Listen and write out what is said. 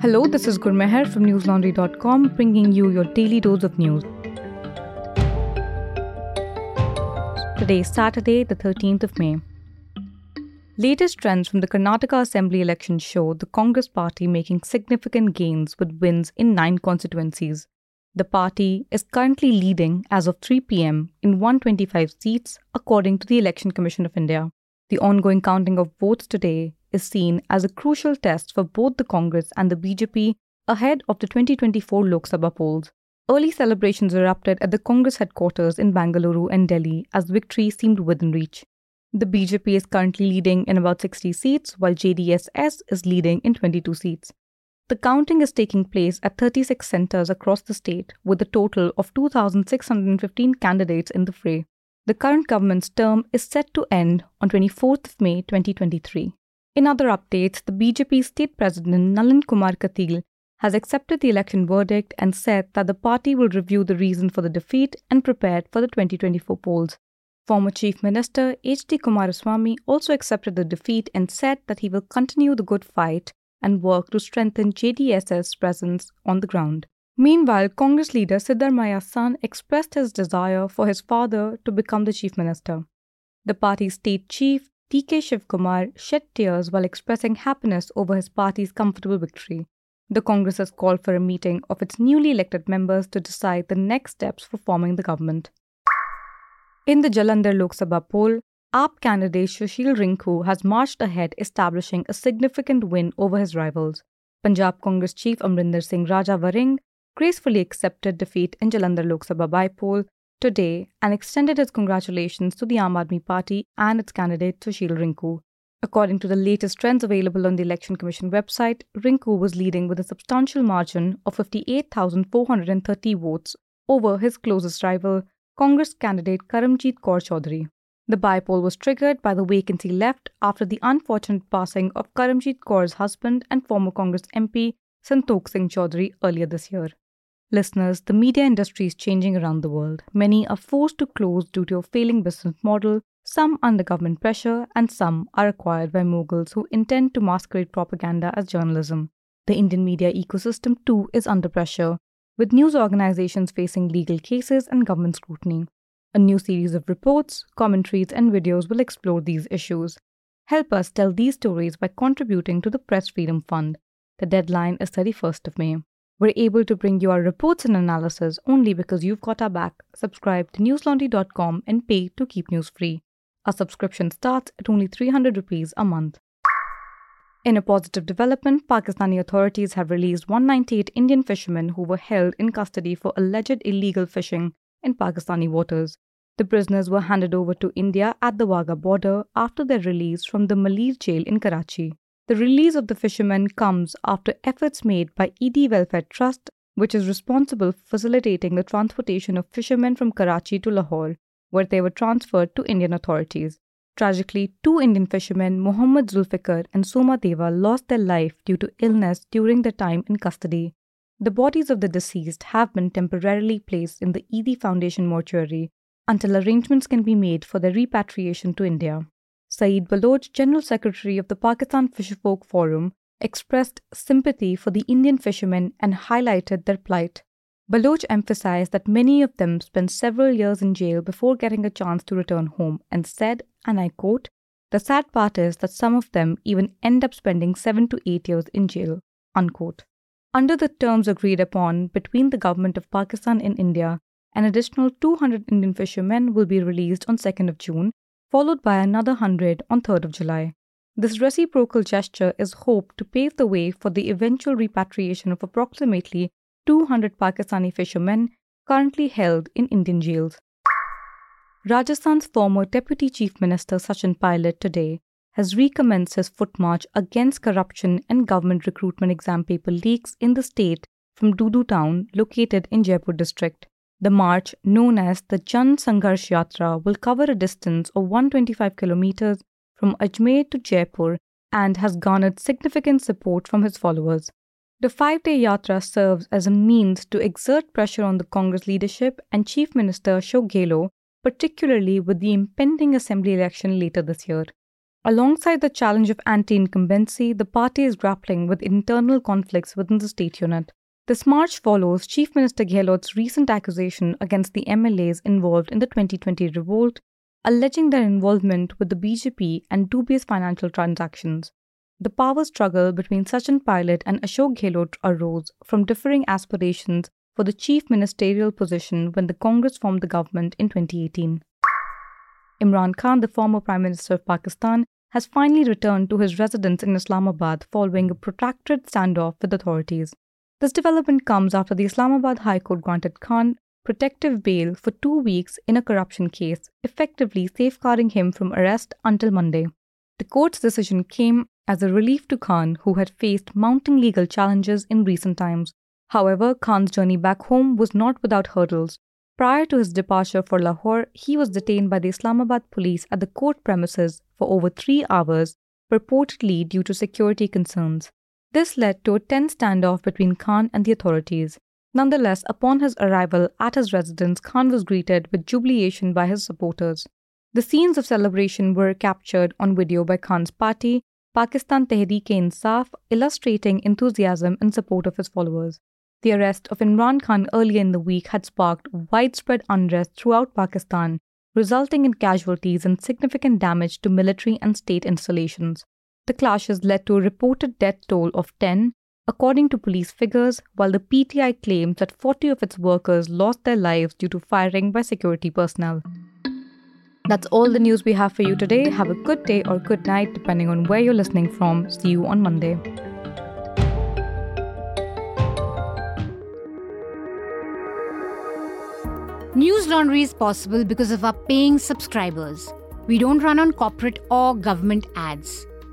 Hello, this is Gurmehar from newslaundry.com bringing you your daily dose of news. Today is Saturday, the 13th of May. Latest trends from the Karnataka Assembly election show the Congress party making significant gains with wins in nine constituencies. The party is currently leading as of 3 pm in 125 seats, according to the Election Commission of India. The ongoing counting of votes today is seen as a crucial test for both the Congress and the BJP ahead of the 2024 Lok Sabha polls. Early celebrations erupted at the Congress headquarters in Bangalore and Delhi as victory seemed within reach. The BJP is currently leading in about 60 seats, while JDS is leading in 22 seats. The counting is taking place at 36 centers across the state, with a total of 2,615 candidates in the fray. The current government's term is set to end on 24th May 2023. In other updates, the BJP state president Nalin Kumar Kateel has accepted the election verdict and said that the party will review the reason for the defeat and prepare for the 2024 polls. Former Chief Minister H.D. Kumaraswamy also accepted the defeat and said that he will continue the good fight and work to strengthen JDS's presence on the ground. Meanwhile, Congress leader Siddaramaiah's son expressed his desire for his father to become the chief minister. The party's state chief, DK Shivakumar, shed tears while expressing happiness over his party's comfortable victory. The Congress has called for a meeting of its newly elected members to decide the next steps for forming the government. In the Jalandhar Lok Sabha poll, AAP candidate Sushil Rinku has marched ahead, establishing a significant win over his rivals. Punjab Congress chief Amrinder Singh Raja Warring gracefully accepted defeat in Jalandhar Lok Sabha bypoll today and extended his congratulations to the Aam Aadmi Party and its candidate Sushil Rinku. According to the latest trends available on the Election Commission website, Rinku was leading with a substantial margin of 58,430 votes over his closest rival, Congress candidate Karamjit Kaur Chaudhary. The bypoll was triggered by the vacancy left after the unfortunate passing of Karamjit Kaur's husband and former Congress MP Santokh Singh Chaudhary earlier this year. Listeners, the media industry is changing around the world. Many are forced to close due to a failing business model, some under government pressure, and some are acquired by moguls who intend to masquerade propaganda as journalism. The Indian media ecosystem too is under pressure, with news organizations facing legal cases and government scrutiny. A new series of reports, commentaries, and videos will explore these issues. Help us tell these stories by contributing to the Press Freedom Fund. The deadline is 31st of May. We're able to bring you our reports and analysis only because you've got our back. Subscribe to newslaundry.com and pay to keep news free. Our subscription starts at only 300 rupees a month. In a positive development, Pakistani authorities have released 198 Indian fishermen who were held in custody for alleged illegal fishing in Pakistani waters. The prisoners were handed over to India at the Wagah border after their release from the Malir jail in Karachi. The release of the fishermen comes after efforts made by Edhi Welfare Trust, which is responsible for facilitating the transportation of fishermen from Karachi to Lahore, where they were transferred to Indian authorities. Tragically, two Indian fishermen, Mohammad Zulfikar and Soma Deva, lost their life due to illness during their time in custody. The bodies of the deceased have been temporarily placed in the Edhi Foundation mortuary until arrangements can be made for their repatriation to India. Saeed Baloch, General Secretary of the Pakistan Fisherfolk Forum, expressed sympathy for the Indian fishermen and highlighted their plight. Baloch emphasized that many of them spent several years in jail before getting a chance to return home and said, and I quote, The sad part is that some of them even end up spending seven to eight years in jail. Unquote. Under the terms agreed upon between the government of Pakistan and India, an additional 200 Indian fishermen will be released on 2nd of June followed by another 100 on 3rd of July. This reciprocal gesture is hoped to pave the way for the eventual repatriation of approximately 200 Pakistani fishermen currently held in Indian jails. Rajasthan's former Deputy Chief Minister Sachin Pilot today has recommenced his foot march against corruption and government recruitment exam paper leaks in the state from Dudu town located in Jaipur district. The march, known as the Jan Sangharsh Yatra, will cover a distance of 125 kilometers from Ajmer to Jaipur and has garnered significant support from his followers. The five day yatra serves as a means to exert pressure on the Congress leadership and Chief Minister Ashok Gehlot, particularly with the impending assembly election later this year. Alongside the challenge of anti incumbency, the party is grappling with internal conflicts within the state unit. This march follows Chief Minister Gehlot's recent accusation against the MLAs involved in the 2020 revolt, alleging their involvement with the BJP and dubious financial transactions. The power struggle between Sachin Pilot and Ashok Gehlot arose from differing aspirations for the chief ministerial position when the Congress formed the government in 2018. Imran Khan, the former Prime Minister of Pakistan, has finally returned to his residence in Islamabad following a protracted standoff with authorities. This development comes after the Islamabad High Court granted Khan protective bail for two weeks in a corruption case, effectively safeguarding him from arrest until Monday. The court's decision came as a relief to Khan, who had faced mounting legal challenges in recent times. However, Khan's journey back home was not without hurdles. Prior to his departure for Lahore, he was detained by the Islamabad police at the court premises for over three hours, purportedly due to security concerns. This led to a tense standoff between Khan and the authorities. Nonetheless, upon his arrival at his residence, Khan was greeted with jubilation by his supporters. The scenes of celebration were captured on video by Khan's party, Pakistan Tehreek-e-Insaf, illustrating enthusiasm in support of his followers. The arrest of Imran Khan earlier in the week had sparked widespread unrest throughout Pakistan, resulting in casualties and significant damage to military and state installations. The clashes led to a reported death toll of 10, according to police figures, while the PTI claims that 40 of its workers lost their lives due to firing by security personnel. That's all the news we have for you today. Have a good day or good night, depending on where you're listening from. See you on Monday. Newslaundry is possible because of our paying subscribers. We don't run on corporate or government ads.